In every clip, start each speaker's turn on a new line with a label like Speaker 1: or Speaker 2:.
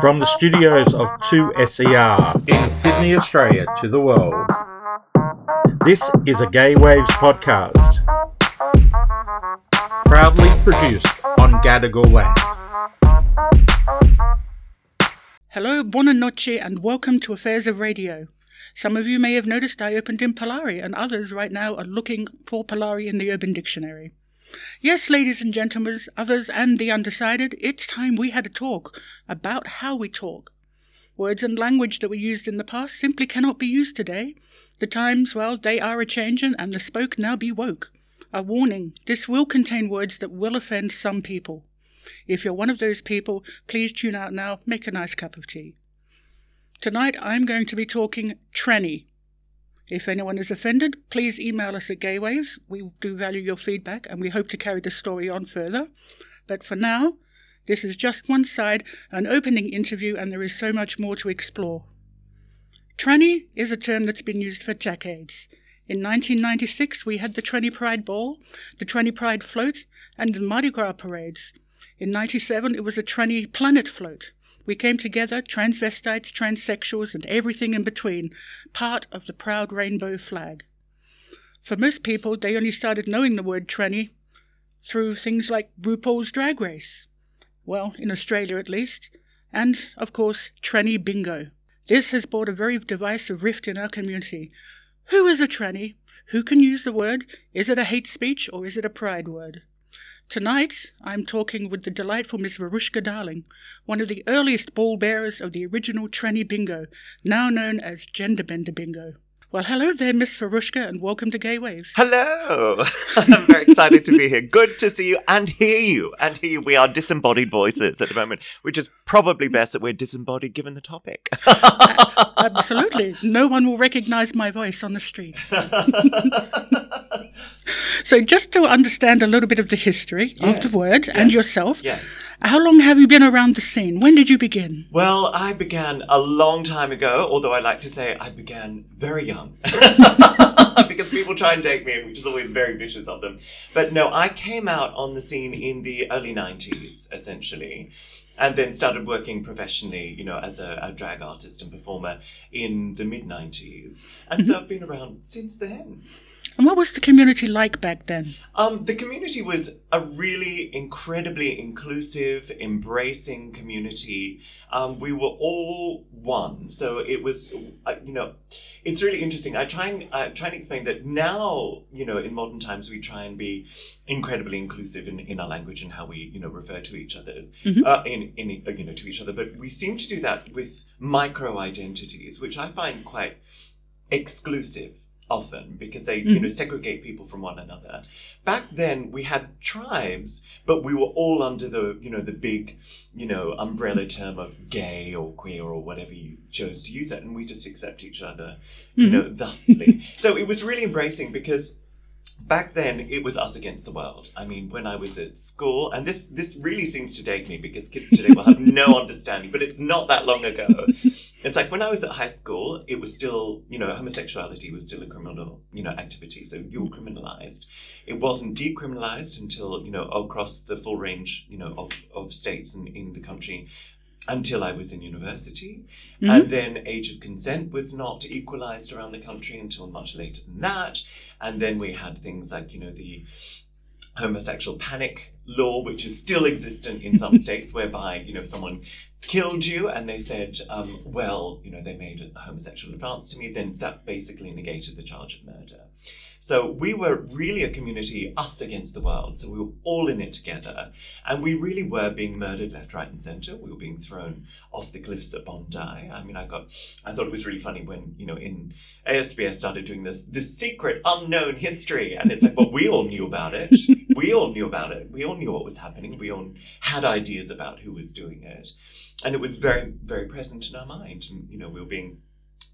Speaker 1: From the studios of 2SER in Sydney, Australia, to the world, this is a Gay Waves podcast. Proudly produced on Gadigal land.
Speaker 2: Hello, buona noche, and welcome to Affairs of Radio. Some of you may have noticed I opened in Polari, and others right now are looking for Polari in the Urban Dictionary. Yes, ladies and gentlemen, others and the undecided, it's time we had a talk about how we talk. Words and language that were used in the past simply cannot be used today. The times, well, they are a changin', and the spoke now be woke. A warning this will contain words that will offend some people. If you're one of those people, please tune out now, make a nice cup of tea. Tonight I'm going to be talking tranny. If anyone is offended, please email us at Gaywaves. We do value your feedback and we hope to carry the story on further. But for now, this is just one side, an opening interview, and there is so much more to explore. Tranny is a term that's been used for decades. In 1996, we had the Tranny Pride Ball, the Tranny Pride Float, and the Mardi Gras parades. In 97, it was a Tranny Planet Float. We came together, transvestites, transsexuals, and everything in between, part of the proud rainbow flag. For most people, they only started knowing the word tranny through things like RuPaul's Drag Race. Well, in Australia at least. And, of course, tranny bingo. This has brought a very divisive rift in our community. Who is a tranny? Who can use the word? Is it a hate speech or is it a pride word? Tonight, I'm talking with the delightful Miss Verushka Darling, one of the earliest ball bearers of the original Tranny Bingo, now known as Gender Bender Bingo. Well, hello there, Miss Verushka, and welcome to Gay Waves.
Speaker 3: Hello! I'm very excited to be here. Good to see you and hear you. And hear you. We are disembodied voices at the moment, which is probably mm. best that we're disembodied given the topic.
Speaker 2: Absolutely. No one will recognize my voice on the street. so, just to understand a little bit of the history yes, of the word
Speaker 3: yes,
Speaker 2: and yourself,
Speaker 3: yes.
Speaker 2: how long have you been around the scene? When did you begin?
Speaker 3: Well, I began a long time ago, although I like to say I began very young. because people try and date me, which is always very vicious of them. But no, I came out on the scene in the early 90s, essentially and then started working professionally, you know, as a, a drag artist and performer in the mid 90s. And so mm-hmm. I've been around since then.
Speaker 2: And what was the community like back then?
Speaker 3: Um, the community was a really incredibly inclusive, embracing community. Um, we were all one, so it was, uh, you know, it's really interesting. I try and I try and explain that now, you know, in modern times, we try and be incredibly inclusive in, in our language and how we, you know, refer to each other's, mm-hmm. uh, in in you know to each other. But we seem to do that with micro identities, which I find quite exclusive often because they mm. you know segregate people from one another back then we had tribes but we were all under the you know the big you know umbrella term of gay or queer or whatever you chose to use it and we just accept each other you mm-hmm. know thusly so it was really embracing because back then it was us against the world i mean when i was at school and this this really seems to date me because kids today will have no understanding but it's not that long ago it's like when i was at high school it was still you know homosexuality was still a criminal you know activity so you were criminalized it wasn't decriminalized until you know across the full range you know of, of states in, in the country until I was in university. Mm-hmm. And then age of consent was not equalized around the country until much later than that. And then we had things like, you know, the homosexual panic law, which is still existent in some states, whereby, you know, someone killed you and they said, um, well, you know, they made a homosexual advance to me, then that basically negated the charge of murder. So we were really a community, us against the world. So we were all in it together. And we really were being murdered left, right, and center. We were being thrown off the cliffs at Bondi. I mean, I got, I thought it was really funny when, you know, in ASBS started doing this, this secret, unknown history. And it's like, well, we all knew about it. We all knew about it. We all knew what was happening. We all had ideas about who was doing it. And it was very, very present in our mind. And, you know, we were being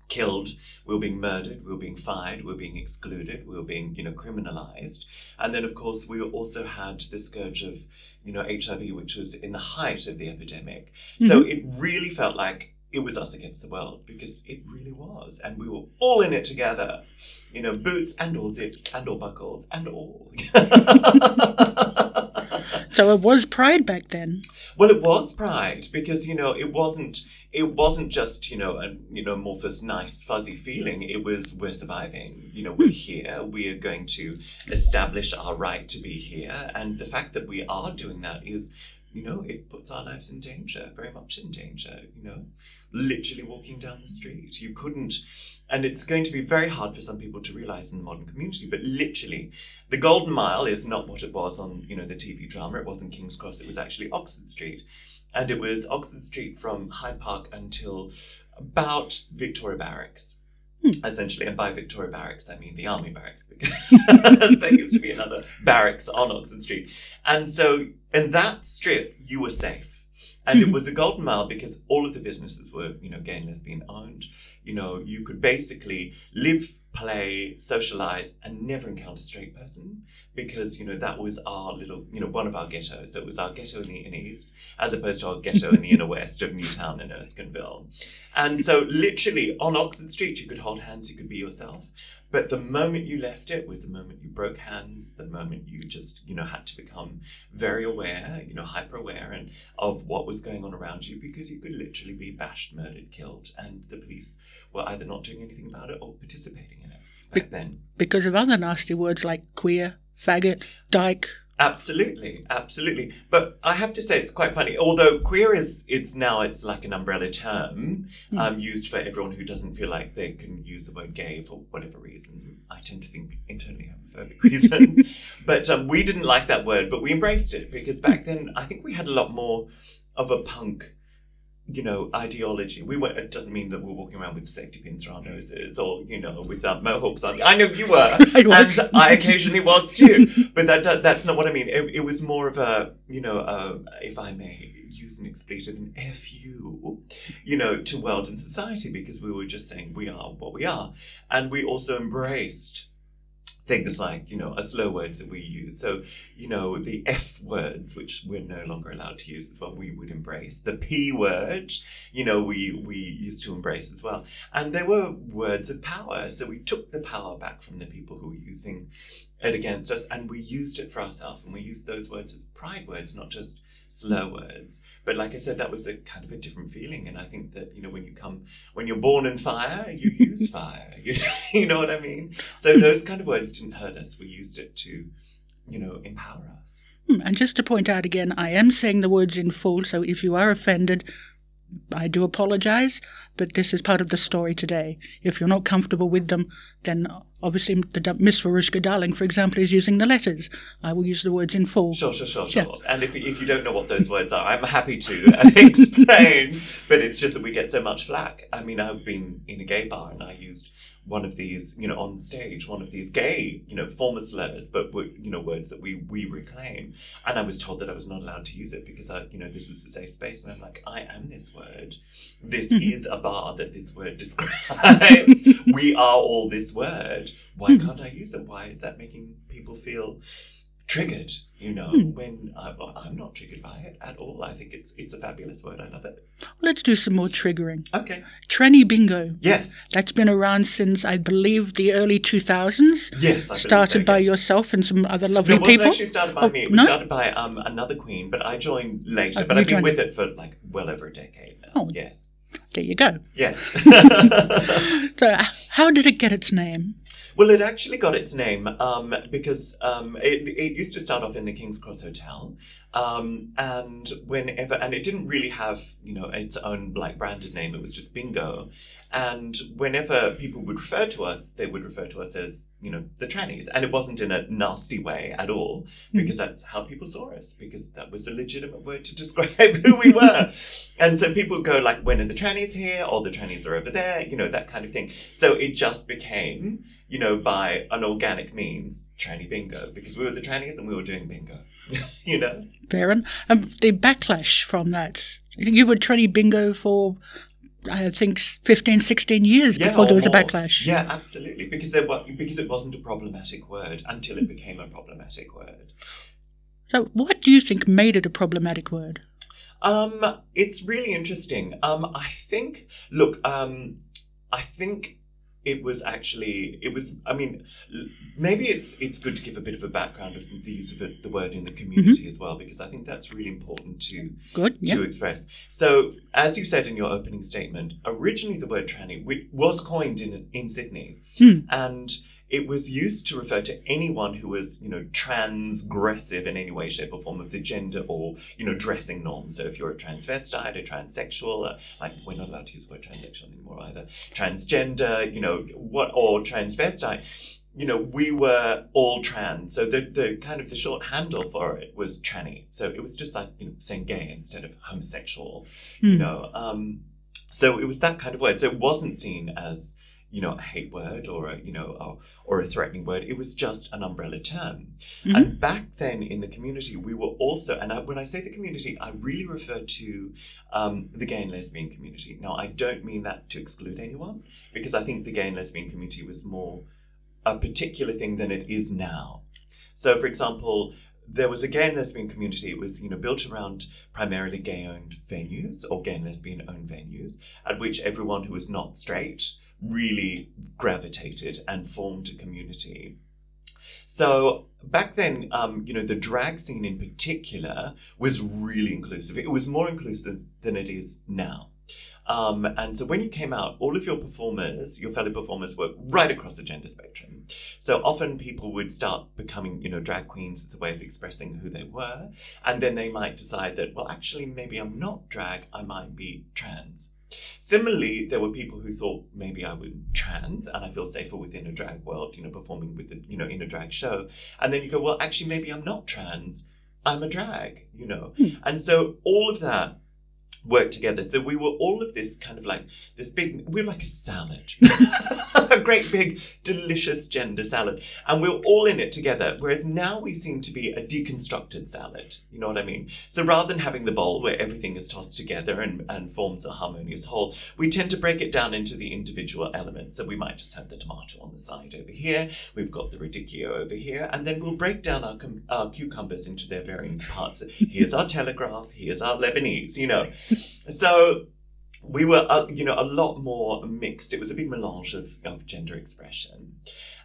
Speaker 3: killed, we were being murdered, we were being fired, we were being excluded, we were being, you know, criminalized. And then, of course, we also had the scourge of, you know, HIV, which was in the height of the epidemic. Mm-hmm. So it really felt like it was us against the world because it really was. And we were all in it together, you know, boots and all zips and all buckles and all.
Speaker 2: So it was pride back then.
Speaker 3: Well, it was pride because you know it wasn't it wasn't just you know a you know amorphous, nice, fuzzy feeling. It was we're surviving. You know, we're hmm. here. We are going to establish our right to be here, and the fact that we are doing that is you know, it puts our lives in danger, very much in danger, you know, literally walking down the street. You couldn't, and it's going to be very hard for some people to realize in the modern community, but literally, the Golden Mile is not what it was on, you know, the TV drama. It wasn't King's Cross, it was actually Oxford Street. And it was Oxford Street from Hyde Park until about Victoria Barracks hmm. essentially. And by Victoria Barracks, I mean the army barracks, because there used to be another barracks on Oxford Street. And so, in that strip, you were safe. And it hmm. was a golden mile because all of the businesses were, you know, gay and lesbian owned. You know, you could basically live, play, socialize, and never encounter a straight person because, you know, that was our little, you know, one of our ghettos. So it was our ghetto in the inner east as opposed to our ghetto in the inner west of Newtown and Erskineville. And so, literally, on Oxford Street, you could hold hands, you could be yourself. But the moment you left it was the moment you broke hands, the moment you just, you know, had to become very aware, you know, hyper aware and of what was going on around you because you could literally be bashed, murdered, killed, and the police were either not doing anything about it or participating in it back then.
Speaker 2: Because of other nasty words like queer, faggot, dyke.
Speaker 3: Absolutely, absolutely. But I have to say it's quite funny. Although queer is it's now it's like an umbrella term
Speaker 2: Hmm.
Speaker 3: um, used for everyone who doesn't feel like they can use the word gay for whatever reason. I tend to think internally homophobic reasons. but um, we didn't like that word, but we embraced it because back then I think we had a lot more of a punk you know, ideology. We were, it doesn't mean that we're walking around with safety pins around our noses or, you know, with um, mohawks on. I know you were.
Speaker 2: I was.
Speaker 3: And I occasionally was too. But that, that that's not what I mean. It, it was more of a, you know, uh, if I may use an expletive, an F you, you know, to world and society because we were just saying we are what we are. And we also embraced things like, you know, a slow words that we use. So, you know, the F words, which we're no longer allowed to use is what we would embrace. The P word, you know, we, we used to embrace as well. And there were words of power. So we took the power back from the people who were using it against us and we used it for ourselves. And we used those words as pride words, not just slow words. But like I said, that was a kind of a different feeling. And I think that, you know, when you come, when you're born in fire, you use fire. You, you know what I mean? So those kind of words didn't hurt us. We used it to, you know, empower us.
Speaker 2: Hmm, And just to point out again, I am saying the words in full, so if you are offended, I do apologize, but this is part of the story today. If you're not comfortable with them, then obviously the Miss Verushka Darling, for example, is using the letters. I will use the words in full.
Speaker 3: Sure, sure, sure,
Speaker 2: Yeah.
Speaker 3: sure. And if, if you don't know what those words are, I'm happy to uh, explain. but it's just that we get so much flack. I mean, I've been in a gay bar and I used one of these, you know, on stage, one of these gay, you know, former slurs, but you know, words that we we reclaim. And I was told that I was not allowed to use it because I, you know, this is a safe space. And I'm like, I am this word. This mm-hmm. is a bar that this word describes. we are all this word. Why mm-hmm. can't I use it? Why is that making people feel triggered? You know, when I, I'm not triggered by it at all. I think it's it's a fabulous word. I love it.
Speaker 2: Let's do some more triggering.
Speaker 3: Okay.
Speaker 2: Tranny bingo.
Speaker 3: Yes.
Speaker 2: That's been around since, I believe, the early 2000s.
Speaker 3: Yes. I
Speaker 2: Started
Speaker 3: so,
Speaker 2: by
Speaker 3: yes.
Speaker 2: yourself and some other lovely
Speaker 3: No, it wasn't actually started by
Speaker 2: Oh,
Speaker 3: me. It was
Speaker 2: no?
Speaker 3: started by um, another queen, but I joined later.
Speaker 2: Oh,
Speaker 3: but I've been with it for like well over a decade now.
Speaker 2: Oh.
Speaker 3: Yes.
Speaker 2: There you go.
Speaker 3: Yes.
Speaker 2: So, how did it get its name?
Speaker 3: Well, it actually got its name um, because um, it, it used to start off in the King's Cross Hotel, um, and whenever and it didn't really have you know its own like branded name. It was just Bingo, and whenever people would refer to us, they would refer to us as you know the trannies, and it wasn't in a nasty way at all because that's how people saw us because that was a legitimate word to describe who we were, and so people would go like, when are the trannies here, or the trannies are over there, you know that kind of thing. So it just became you know, by an organic means, tranny bingo, because we were the trannies and we were doing bingo, you know?
Speaker 2: Baron, enough. Um, the backlash from that. You were tranny bingo for, I think, 15, 16 years before there was a backlash.
Speaker 3: Yeah, absolutely, because there was, because it wasn't a problematic word until it became a problematic word.
Speaker 2: So, what do you think made it a problematic word?
Speaker 3: Um, it's really interesting. Um, I think, look, um, I think it was actually it was i mean maybe it's it's good to give a bit of a background of the use of the, the word in the community as well because i think that's really important to
Speaker 2: Good. Yeah.
Speaker 3: to express so as you said in your opening statement originally the word tranny was coined in in sydney
Speaker 2: Hmm.
Speaker 3: and it was used to refer to anyone who was you know transgressive in any way shape or form of the gender or you know dressing norms. So if you're a transvestite a transsexual uh, like we're not allowed to use the word transsexual anymore either. Transgender you know what or transvestite you know we were all trans. So the, the kind of the short handle for it was tranny. So it was just like you know saying gay instead of homosexual you
Speaker 2: Hmm.
Speaker 3: know um so it was that kind of word. So it wasn't seen as you know a hate word or a you know or, or a threatening word it was just an umbrella term.
Speaker 2: Mhm.
Speaker 3: and back then in the community we were also and I, when i say the community i really refer to um, the gay and lesbian community. Now i don't mean that to exclude anyone because i think the gay and lesbian community was more a particular thing than it is now. So for example there was a gay and lesbian community. It was, you know, built around primarily gay-owned venues or gay and lesbian-owned venues, at which everyone who was not straight really gravitated and formed a community. So back then, um, you know, the drag scene in particular was really inclusive. It was more inclusive than it is now. Um, and so when you came out, all of your performers, your fellow performers, were right across the gender spectrum. So often people would start becoming, you know, drag queens as a way of expressing who they were. And then they might decide that, well, actually, maybe I'm not drag, I might be trans. Similarly, there were people who thought maybe I would trans and I feel safer within a drag world, you know, performing with, the, you know, in a drag show. And then you go, well, actually, maybe I'm not trans, I'm a drag, you know.
Speaker 2: Hmm.
Speaker 3: And so all of that worked together. So we were all of this kind of like this big, we we're like a salad, a great big, delicious gender salad. And we we're all in it together. Whereas now we seem to be a deconstructed salad. You know what I mean? So rather than having the bowl where everything is tossed together and, and forms a harmonious whole, we tend to break it down into the individual elements. So we might just have the tomato on the side over here. We've got the radicchio over here. And then we'll break down our, cum- our cucumbers into their varying parts. Here's our telegraph. Here's our Lebanese, you know. So we were, uh, you know, a lot more mixed. It was a big melange of, of gender expression.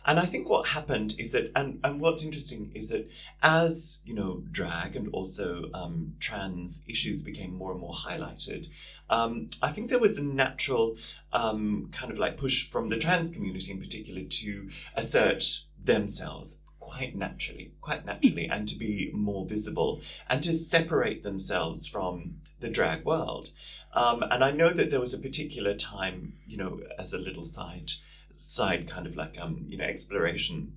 Speaker 3: And I think what happened is that, and, and what's interesting is that as, you know, drag and also um, trans issues became more and more highlighted, um, I think there was a natural um, kind of like push from the trans community in particular to assert themselves quite naturally, quite naturally, and to be more visible and to separate themselves from the drag world. Um, and I know that there was a particular time, you know, as a little side, side kind of like um, you know, exploration,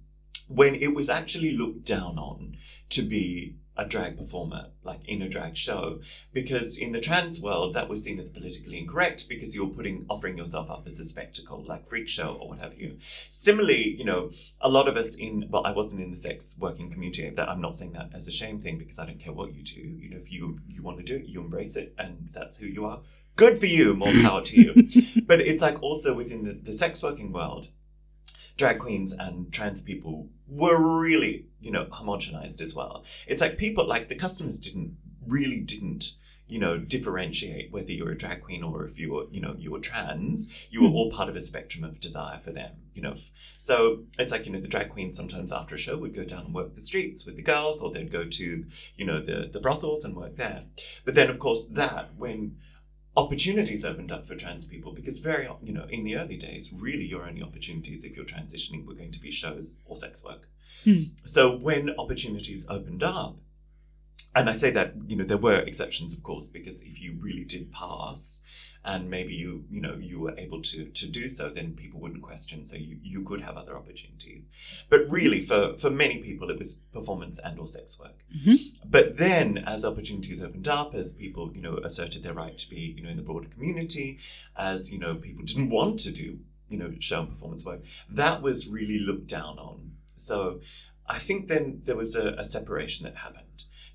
Speaker 3: when it was actually looked down on to be a drag performer, like in a drag show, because in the trans world that was seen as politically incorrect because you're putting offering yourself up as a spectacle, like freak show or what have you. Similarly, you know, a lot of us in well, I wasn't in the sex working community. That I'm not saying that as a shame thing because I don't care what you do. You know, if you you want to do it, you embrace it, and that's who you are. Good for you. More power to you. but it's like also within the, the sex working world, drag queens and trans people were really, you know, homogenized as well. It's like people, like the customers didn't really didn't, you know, differentiate whether you're a drag queen or if you were, you know, you were trans. You were hmm. all part of a spectrum of desire for them, you know. So it's like, you know, the drag queens sometimes after a show would go down and work the streets with the girls, or they'd go to, you know, the, the brothels and work there. But then, of course, that when opportunities opened up for trans people because very you know in the early days really your only opportunities if you're transitioning were going to be shows or sex work
Speaker 2: Hmm.
Speaker 3: so when opportunities opened up and i say that you know there were exceptions of course because if you really did pass and maybe you you know you were able to to do so then people wouldn't question so you you could have other opportunities. But really for for many people it was performance and or sex work.
Speaker 2: Mhm.
Speaker 3: but then as opportunities opened up as people you know asserted their right to be you know in the broader community as you know people didn't want to do you know show and performance work that was really looked down on. So i think then there was a, a separation that happened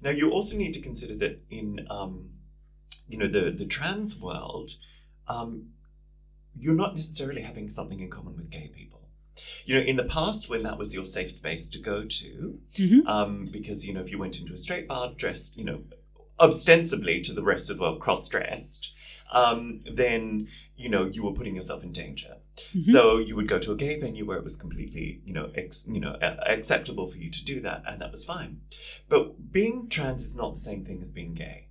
Speaker 3: now you also need to consider that in um, you know the the trans world um, you're not necessarily having something in common with gay people you know in the past when that was your safe space to go to
Speaker 2: Mhm.
Speaker 3: um, because you know if you went into a straight bar dressed you know ostensibly to the rest of the world cross-dressed um, then you know you were putting yourself in danger.
Speaker 2: Mhm.
Speaker 3: So you would go to a gay venue where it was completely, you know, ex, you know, a- acceptable for you to do that, and that was fine. But being trans is not the same thing as being gay.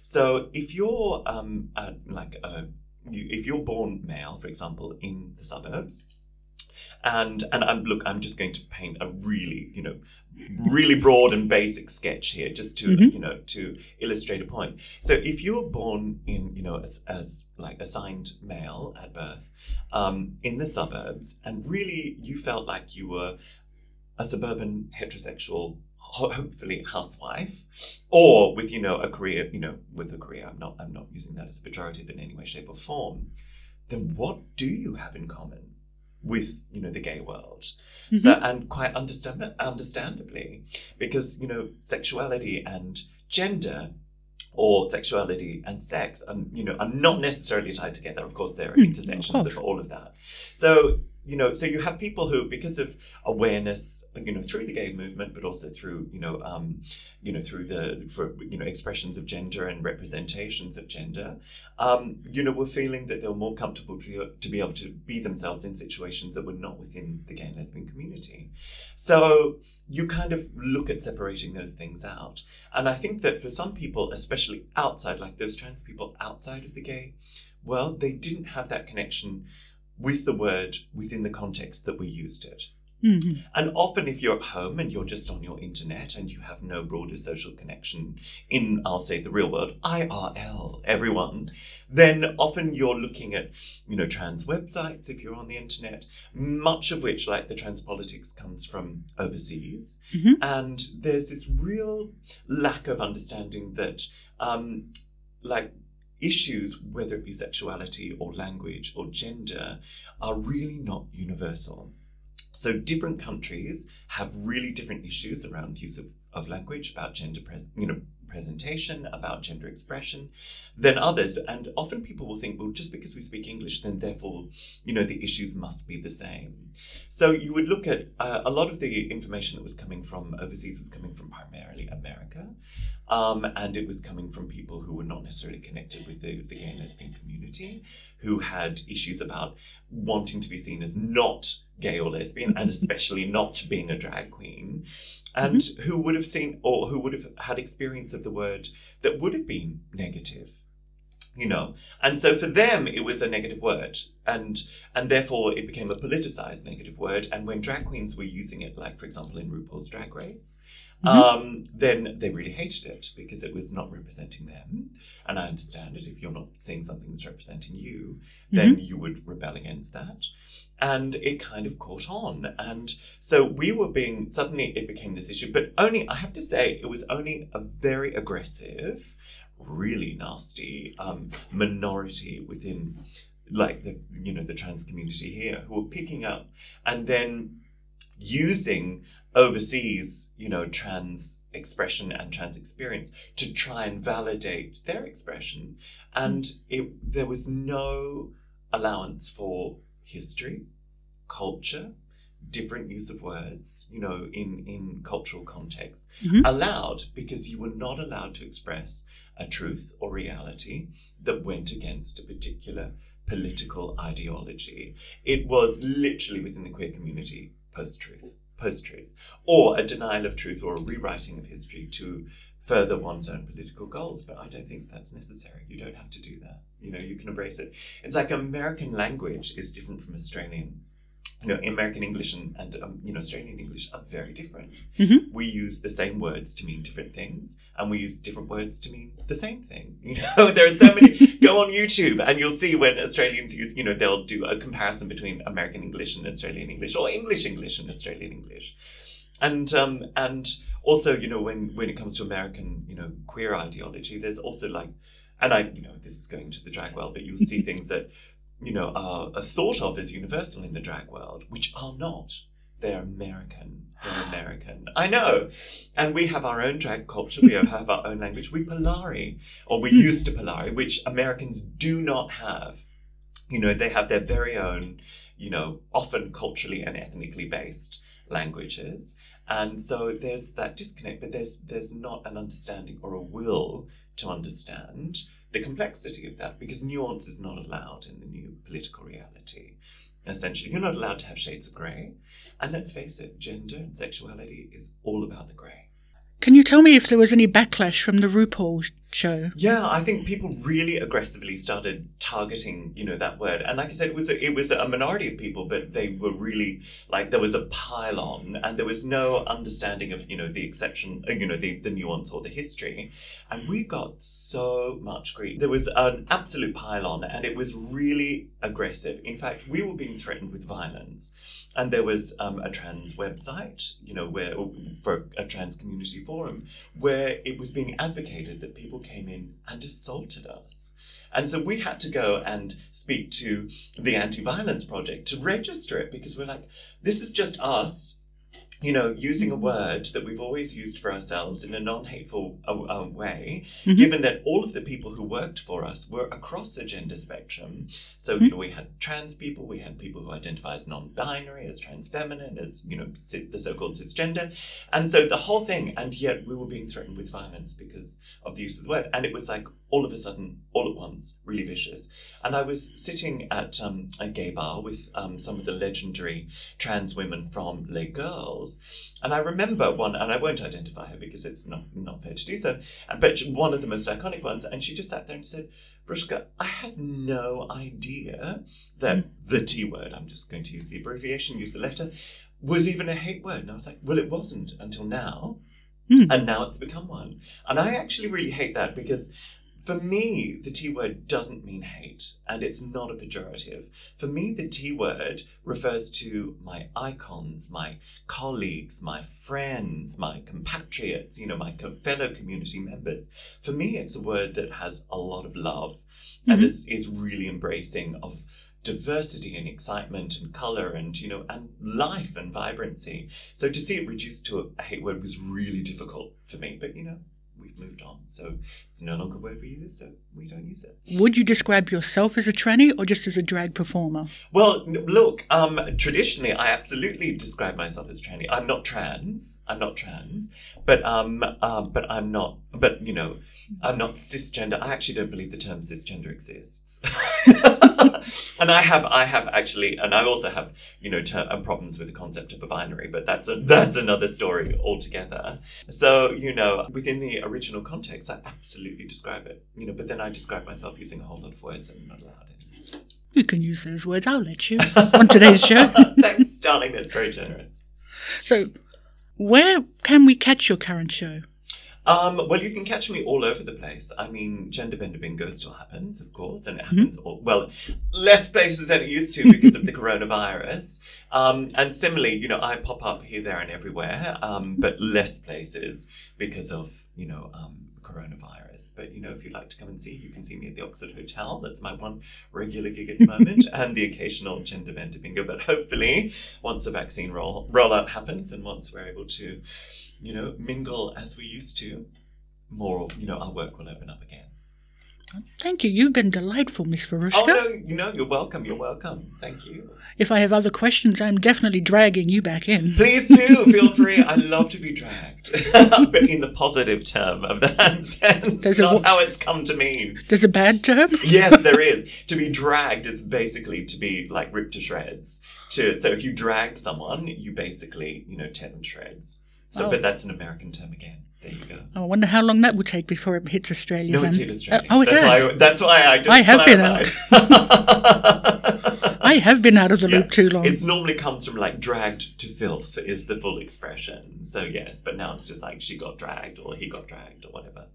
Speaker 3: So if you're um, uh, like a you, if you're born male, for example, in the suburbs, and and I'm look, I'm just going to paint a really, you know, really broad and basic sketch here, just to
Speaker 2: Mhm.
Speaker 3: you know to illustrate a point. So if you were born in, you know, as, as like assigned male at birth, um, in the suburbs, and really you felt like you were a suburban heterosexual, hopefully housewife, or with you know a career, you know, with a career. I'm not I'm not using that as a pejorative in any way, shape, or form. Then what do you have in common with you know the gay world? So and quite understand understandably, because you know sexuality and gender or sexuality and sex and you know are not necessarily tied together of course there are
Speaker 2: Mm,
Speaker 3: intersections of,
Speaker 2: course.
Speaker 3: all of that so you know so you have people who because of awareness you know through the gay movement but also through you know um you know through the for you know expressions of gender and representations of gender um you know were feeling that they were more comfortable to, to be able to be themselves in situations that were not within the gay and lesbian community. So you kind of look at separating those things out. And I think that for some people, especially outside, like those trans people outside of the gay, well, they didn't have that connection with the word within the context that we used it.
Speaker 2: Mhm.
Speaker 3: And often, if you're at home and you're just on your internet and you have no broader social connection in, I'll say, the real world, IRL, everyone, then often you're looking at, you know, trans websites if you're on the internet, much of which, like the trans politics, comes from overseas.
Speaker 2: Mhm.
Speaker 3: And there's this real lack of understanding that, um, like, issues, whether it be sexuality or language or gender, are really not universal. So different countries have really different issues around use of, of language, about gender pres- you know, presentation, about gender expression than others. And often people will think, well, just because we speak English, then therefore, you know, the issues must be the same. So you would look at uh, a lot of the information that was coming from overseas was coming from primarily America. Um, and it was coming from people who were not necessarily connected with the, the gay and lesbian community, who had issues about wanting to be seen as not gay or lesbian, and especially not being a drag queen, and mm-hmm. who would have seen or who would have had experience of the word that would have been negative. You know, and so for them it was a negative word, and and therefore it became a politicized negative word. And when drag queens were using it, like for example in RuPaul's Drag Race,
Speaker 2: Mhm.
Speaker 3: um, then they really hated it because it was not representing them. And I understand it. If you're not seeing something that's representing you, then you would rebel against that. And it kind of caught on. And so we were being, suddenly it became this issue. But only, I have to say, it was only a very aggressive, really nasty um, minority within like the you know the trans community here who were picking up and then using overseas, you know, trans expression and trans experience to try and validate their expression. And it, there was no allowance for history, culture, different use of words, you know, in, in cultural contexts,
Speaker 2: Mhm.
Speaker 3: allowed because you were not allowed to express a truth or reality that went against a particular political ideology. It was literally within the queer community post truth, post truth, or a denial of truth or a rewriting of history to further one's own political goals. But I don't think that's necessary. You don't have to do that. You know, you can embrace it. It's like American language is different from Australian. You know, American English and, and um, you know Australian English are very different.
Speaker 2: Mhm.
Speaker 3: We use the same words to mean different things, and we use different words to mean the same thing. You know, there are so many. go on YouTube and you'll see when Australians use. You know, they'll do a comparison between American English and Australian English, or English English and Australian English, and um, and also you know when when it comes to American you know queer ideology, there's also like, and I you know this is going to the drag world, but you'll see things that you know are, are thought of as universal in the drag world, which are not. They're American. They're American. I know. And we have our own drag culture. We have our own language. We Polari, or we hmm. used to Polari, which Americans do not have. You know, they have their very own, you know, often culturally and ethnically based languages. And so there's that disconnect, but there's there's not an understanding or a will to understand the complexity of that because nuance is not allowed in the new political reality. Essentially, you're not allowed to have shades of grey. And let's face it, gender and sexuality is all about the grey.
Speaker 2: Can you tell me if there was any backlash from the RuPaul show?
Speaker 3: Yeah, I think people really aggressively started targeting, you know, that word. And like I said, it was a, it was a minority of people, but they were really like there was a pile-on, and there was no understanding of, you know, the exception, uh, you know, the, the nuance or the history. And we got so much grief. There was an absolute pile-on, and it was really aggressive. In fact, we were being threatened with violence, and there was um, a trans website, you know, where for a trans community forum where it was being advocated that people came in and assaulted us. And so we had to go and speak to the Anti Violence Project to register it because we're like, this is just us you know, using a word that we've always used for ourselves in a non hateful uh, uh, way, mm-hmm. given that all of the people who worked for us were across the gender spectrum. So, mm-hmm. you know, we had trans people, we had people who identify as non binary, as trans feminine, as, you know, the so called cisgender. And so the whole thing, and yet we were being threatened with violence because of the use of the word. And it was like all of a sudden, all at once, really vicious. And I was sitting at um, a gay bar with um, some of the legendary trans women from Les Girls and I remember one, and I won't identify her because it's not, not fair to do so, but one of the most iconic ones. And she just sat there and said, Verushka, I had no idea that mm. the T word, I'm just going to use the abbreviation, use the letter, was even a hate word. And I was like, well, it wasn't until now. Mm. And now it's become one. And I actually really hate that because for me, the T word doesn't mean hate, and it's not a pejorative. For me, the T word refers to my icons, my colleagues, my friends, my compatriots, you know, my fellow community members. For me, it's a word that has a lot of love mm-hmm. and is, is really embracing of diversity and excitement and color and you know and life and vibrancy so to see it reduced to a hate word was really difficult for me but you know we've moved on. So it's no longer a word we use, so we don't use it.
Speaker 2: Would you describe yourself as a tranny or just as a drag performer?
Speaker 3: Well, look, um, traditionally, I absolutely describe myself as tranny. I'm not trans. I'm not trans, but um, uh, but I'm not. But you know, I'm not cisgender. I actually don't believe the term cisgender exists. and I have, I have actually, and I also have, you know, ter- uh, problems with the concept of a binary, but that's a that's another story altogether. So you know, within the original context, I absolutely describe it. You know, but then I describe myself using a whole lot of words that I'm not allowed in.
Speaker 2: You can use those words. I'll let you on today's show.
Speaker 3: Thanks, darling. That's very generous.
Speaker 2: So, where can we catch your current show?
Speaker 3: Um, well, you can catch me all over the place. I mean, Gender Bender Bingo still happens, of course, and it mm-hmm. happens mm-hmm. all, well, less places than it used to because of the coronavirus. Um, and similarly, you know, I pop up here, there, and everywhere, um, but less places because of, you know, um, coronavirus. But you know, if you'd like to come and see, you can see me at the Oxford Hotel. That's my one regular gig at the moment, and the occasional gender bender bingo. But hopefully, once the vaccine roll rollout happens, and once we're able to, you know, mingle as we used to, more, you know, our work will open up again.
Speaker 2: Thank you. You've been delightful, Miss Verushka.
Speaker 3: Oh no, you know, you're welcome. You're welcome. Thank you.
Speaker 2: If I have other questions, I'm definitely dragging you back in.
Speaker 3: Please do. Feel free. I love to be dragged, but in the positive term of that sense, there's not a, how it's come to mean.
Speaker 2: There's a bad term.
Speaker 3: yes, there is. To be dragged is basically to be like ripped to shreds. To so if you drag someone, you basically you know tear them shreds. So, oh. but that's an American term again. There you go. I
Speaker 2: wonder how long that will take before it hits Australia.
Speaker 3: No, it's hit Australia.
Speaker 2: Uh, oh, it
Speaker 3: that's
Speaker 2: has.
Speaker 3: Why, that's why I just
Speaker 2: I have clarified. been out. I have been out of the yeah. loop too long.
Speaker 3: It normally comes from like dragged to filth is the full expression. So yes, but now it's just like she got dragged or he got dragged or whatever.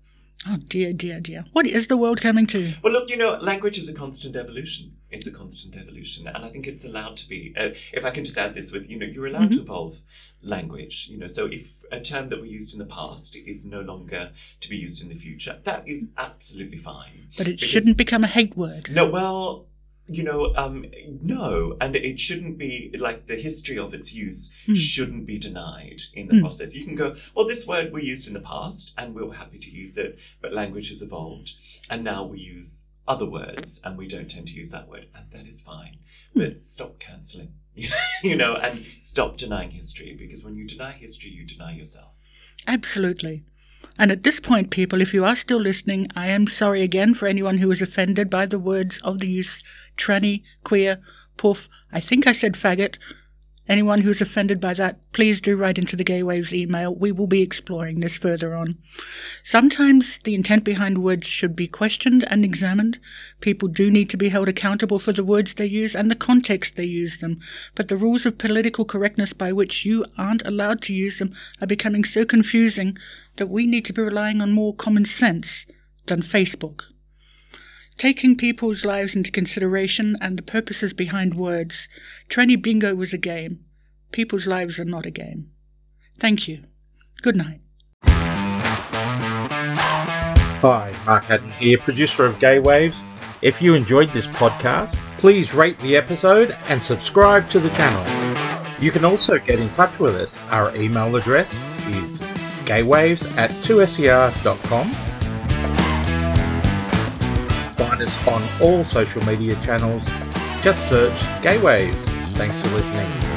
Speaker 2: Oh dear, dear, dear. What is the world coming to?
Speaker 3: Well, look, you know, language is a constant evolution. It's a constant evolution, and I think it's allowed to be. Uh, if I can just add this with, you know, you're allowed mm-hmm. to evolve language. You know, so if a term that we used in the past is no longer to be used in the future, that is absolutely fine.
Speaker 2: But it shouldn't become a hate word.
Speaker 3: No, well, you know, um, no, and it shouldn't be like the history of its use mm. shouldn't be denied in the mm. process. You can go, well, this word we used in the past, and we were happy to use it, but language has evolved, and now we use other words, and we don't tend to use that word, and that is fine. Mm. But stop cancelling, you know, and stop denying history, because when you deny history, you deny yourself.
Speaker 2: Absolutely. And at this point, people, if you are still listening, I am sorry again for anyone who was offended by the words of the use tranny, queer, poof, I think I said faggot. Anyone who's offended by that, please do write into the Gay Waves email. We will be exploring this further on. Sometimes the intent behind words should be questioned and examined. People do need to be held accountable for the words they use and the context they use them. But the rules of political correctness by which you aren't allowed to use them are becoming so confusing that we need to be relying on more common sense than Facebook. Taking people's lives into consideration and the purposes behind words, Tranny Bingo was a game. People's lives are not a game. Thank you. Good night.
Speaker 1: Hi, Mark Haddon here, producer of Gay Waves. If you enjoyed this podcast, please rate the episode and subscribe to the channel. You can also get in touch with us. Our email address is gaywaves at 2ser.com. Find us on all social media channels. Just search Gay Waves. Thanks for listening.